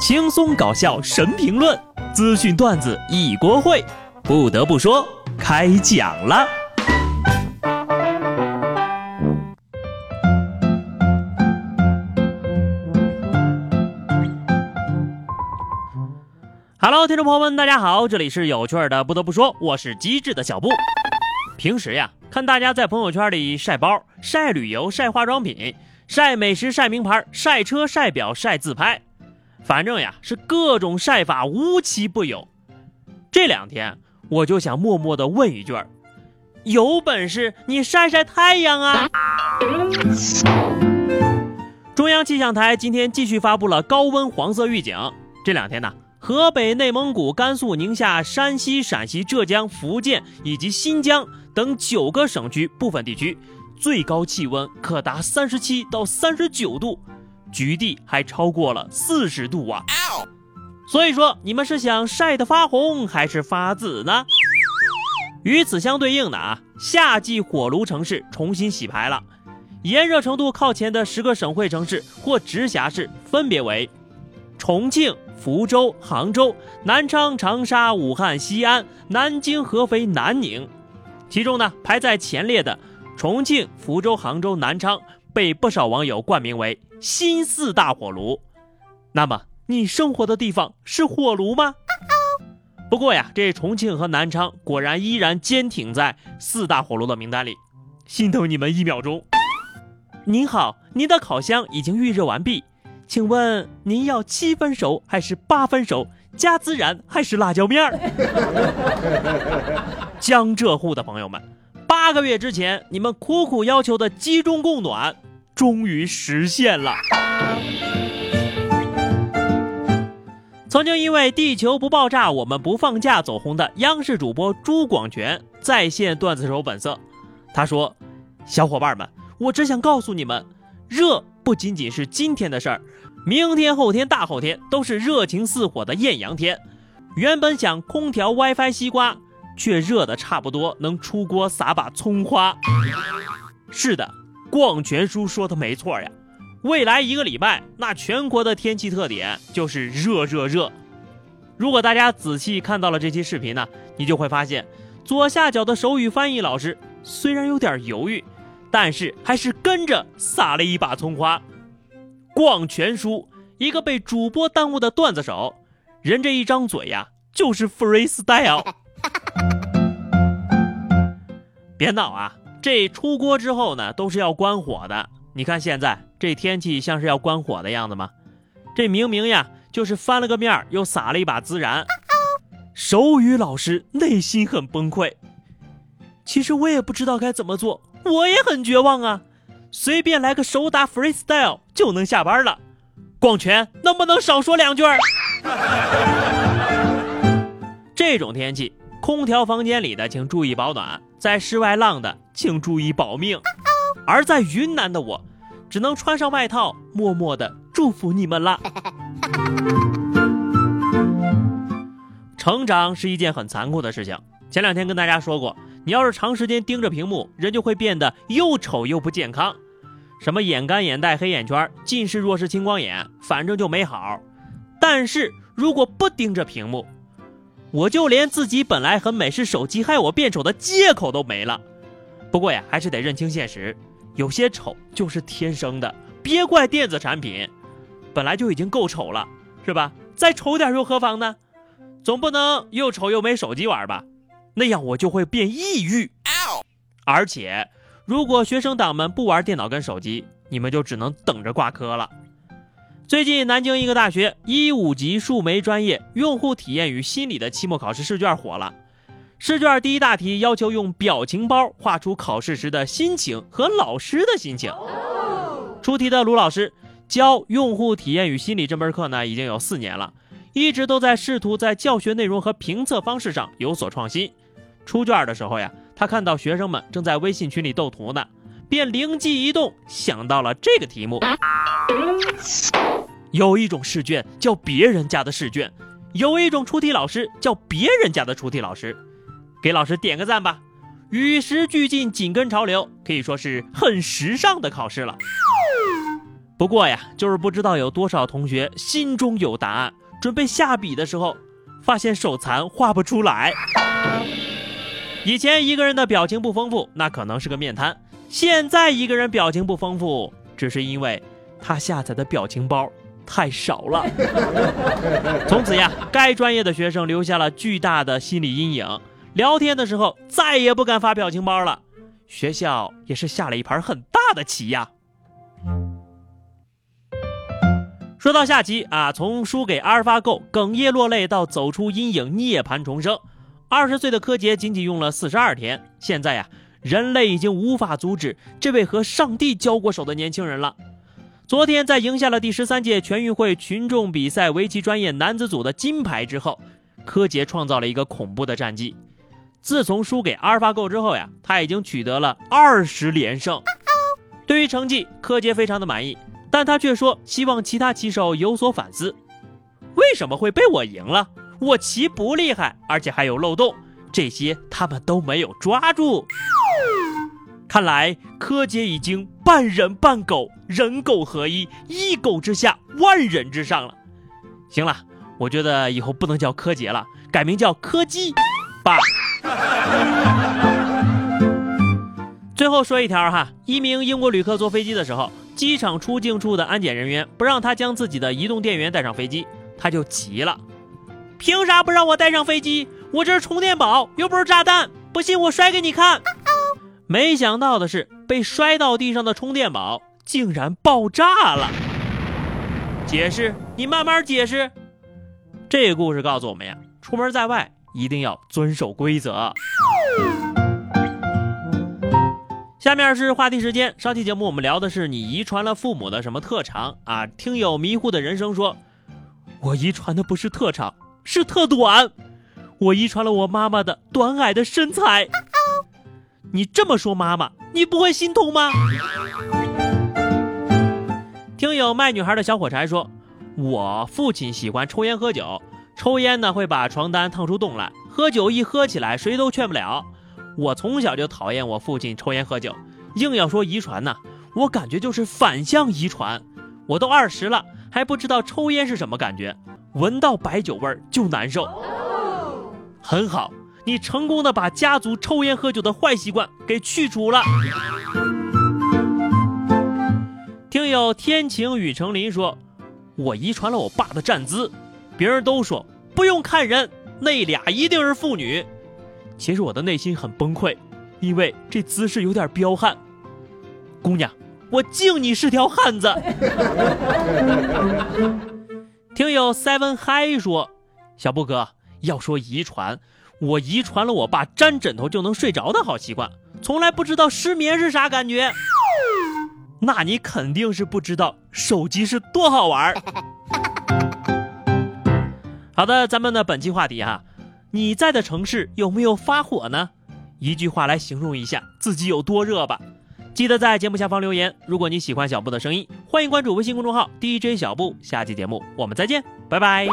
轻松搞笑神评论，资讯段子一锅烩。不得不说，开讲了。Hello，听众朋友们，大家好，这里是有趣的。不得不说，我是机智的小布。平时呀，看大家在朋友圈里晒包、晒旅游、晒化妆品、晒美食、晒名牌、晒车、晒表、晒自拍。反正呀，是各种晒法无奇不有。这两天我就想默默的问一句儿：有本事你晒晒太阳啊！中央气象台今天继续发布了高温黄色预警。这两天呢，河北、内蒙古、甘肃、宁夏、山西、陕西、浙江、福建以及新疆等九个省区部分地区，最高气温可达三十七到三十九度。局地还超过了四十度啊！所以说，你们是想晒得发红还是发紫呢？与此相对应的啊，夏季火炉城市重新洗牌了，炎热程度靠前的十个省会城市或直辖市分别为重庆、福州、杭州、南昌、长沙、武汉、西安、南京、合肥、南宁。其中呢，排在前列的重庆、福州、杭州、南昌。被不少网友冠名为“新四大火炉”，那么你生活的地方是火炉吗？不过呀，这重庆和南昌果然依然坚挺在四大火炉的名单里，心疼你们一秒钟。您好，您的烤箱已经预热完毕，请问您要七分熟还是八分熟？加孜然还是辣椒面儿？江浙沪的朋友们。八个月之前，你们苦苦要求的集中供暖，终于实现了。曾经因为“地球不爆炸，我们不放假”走红的央视主播朱广权在线段子手本色。他说：“小伙伴们，我只想告诉你们，热不仅仅是今天的事儿，明天、后天、大后天都是热情似火的艳阳天。原本想空调、WiFi、西瓜。”却热的差不多能出锅撒把葱花。是的，广泉叔说的没错呀。未来一个礼拜，那全国的天气特点就是热热热。如果大家仔细看到了这期视频呢，你就会发现，左下角的手语翻译老师虽然有点犹豫，但是还是跟着撒了一把葱花。广泉叔，一个被主播耽误的段子手，人这一张嘴呀，就是 freestyle。别闹啊！这出锅之后呢，都是要关火的。你看现在这天气像是要关火的样子吗？这明明呀，就是翻了个面又撒了一把孜然。手语老师内心很崩溃。其实我也不知道该怎么做，我也很绝望啊！随便来个手打 freestyle 就能下班了。广泉能不能少说两句？这种天气。空调房间里的，请注意保暖；在室外浪的，请注意保命。而在云南的我，只能穿上外套，默默的祝福你们了。成长是一件很残酷的事情。前两天跟大家说过，你要是长时间盯着屏幕，人就会变得又丑又不健康，什么眼干、眼袋、黑眼圈、近视、弱视、青光眼，反正就没好。但是如果不盯着屏幕，我就连自己本来很美是手机害我变丑的借口都没了。不过呀，还是得认清现实，有些丑就是天生的，别怪电子产品，本来就已经够丑了，是吧？再丑点又何妨呢？总不能又丑又没手机玩吧？那样我就会变抑郁。而且，如果学生党们不玩电脑跟手机，你们就只能等着挂科了。最近，南京一个大学一五级数媒专业用户体验与心理的期末考试试卷火了。试卷第一大题要求用表情包画出考试时的心情和老师的心情。出题的卢老师教用户体验与心理这门课呢，已经有四年了，一直都在试图在教学内容和评测方式上有所创新。出卷的时候呀，他看到学生们正在微信群里斗图呢。便灵机一动，想到了这个题目。有一种试卷叫别人家的试卷，有一种出题老师叫别人家的出题老师。给老师点个赞吧！与时俱进，紧跟潮流，可以说是很时尚的考试了。不过呀，就是不知道有多少同学心中有答案，准备下笔的时候，发现手残画不出来。以前一个人的表情不丰富，那可能是个面瘫；现在一个人表情不丰富，只是因为他下载的表情包太少了。从此呀，该专业的学生留下了巨大的心理阴影，聊天的时候再也不敢发表情包了。学校也是下了一盘很大的棋呀。说到下棋啊，从输给阿尔法狗哽咽落泪到走出阴影涅槃重生。二十岁的柯洁仅仅用了四十二天，现在呀，人类已经无法阻止这位和上帝交过手的年轻人了。昨天在赢下了第十三届全运会群众比赛围棋专业男子组的金牌之后，柯洁创造了一个恐怖的战绩。自从输给阿尔法狗之后呀，他已经取得了二十连胜。对于成绩，柯洁非常的满意，但他却说希望其他棋手有所反思：为什么会被我赢了？我棋不厉害，而且还有漏洞，这些他们都没有抓住。看来柯洁已经半人半狗，人狗合一，一狗之下，万人之上了。行了，我觉得以后不能叫柯洁了，改名叫柯基吧。最后说一条哈，一名英国旅客坐飞机的时候，机场出境处的安检人员不让他将自己的移动电源带上飞机，他就急了。凭啥不让我带上飞机？我这是充电宝，又不是炸弹。不信我摔给你看。没想到的是，被摔到地上的充电宝竟然爆炸了。解释？你慢慢解释。这个故事告诉我们呀，出门在外一定要遵守规则。下面是话题时间。上期节目我们聊的是你遗传了父母的什么特长啊？听友迷糊的人生说，我遗传的不是特长。是特短，我遗传了我妈妈的短矮的身材。你这么说，妈妈，你不会心痛吗？听友卖女孩的小火柴说，我父亲喜欢抽烟喝酒，抽烟呢会把床单烫出洞来，喝酒一喝起来谁都劝不了。我从小就讨厌我父亲抽烟喝酒，硬要说遗传呢，我感觉就是反向遗传。我都二十了，还不知道抽烟是什么感觉。闻到白酒味儿就难受，很好，你成功的把家族抽烟喝酒的坏习惯给去除了。听友天晴雨成林说，我遗传了我爸的站姿，别人都说不用看人，那俩一定是妇女。其实我的内心很崩溃，因为这姿势有点彪悍。姑娘，我敬你是条汉子。听友 Seven High 说：“小布哥，要说遗传，我遗传了我爸沾枕头就能睡着的好习惯，从来不知道失眠是啥感觉。那你肯定是不知道手机是多好玩儿。”好的，咱们的本期话题哈，你在的城市有没有发火呢？一句话来形容一下自己有多热吧。记得在节目下方留言。如果你喜欢小布的声音，欢迎关注微信公众号 DJ 小布。下期节目我们再见，拜拜。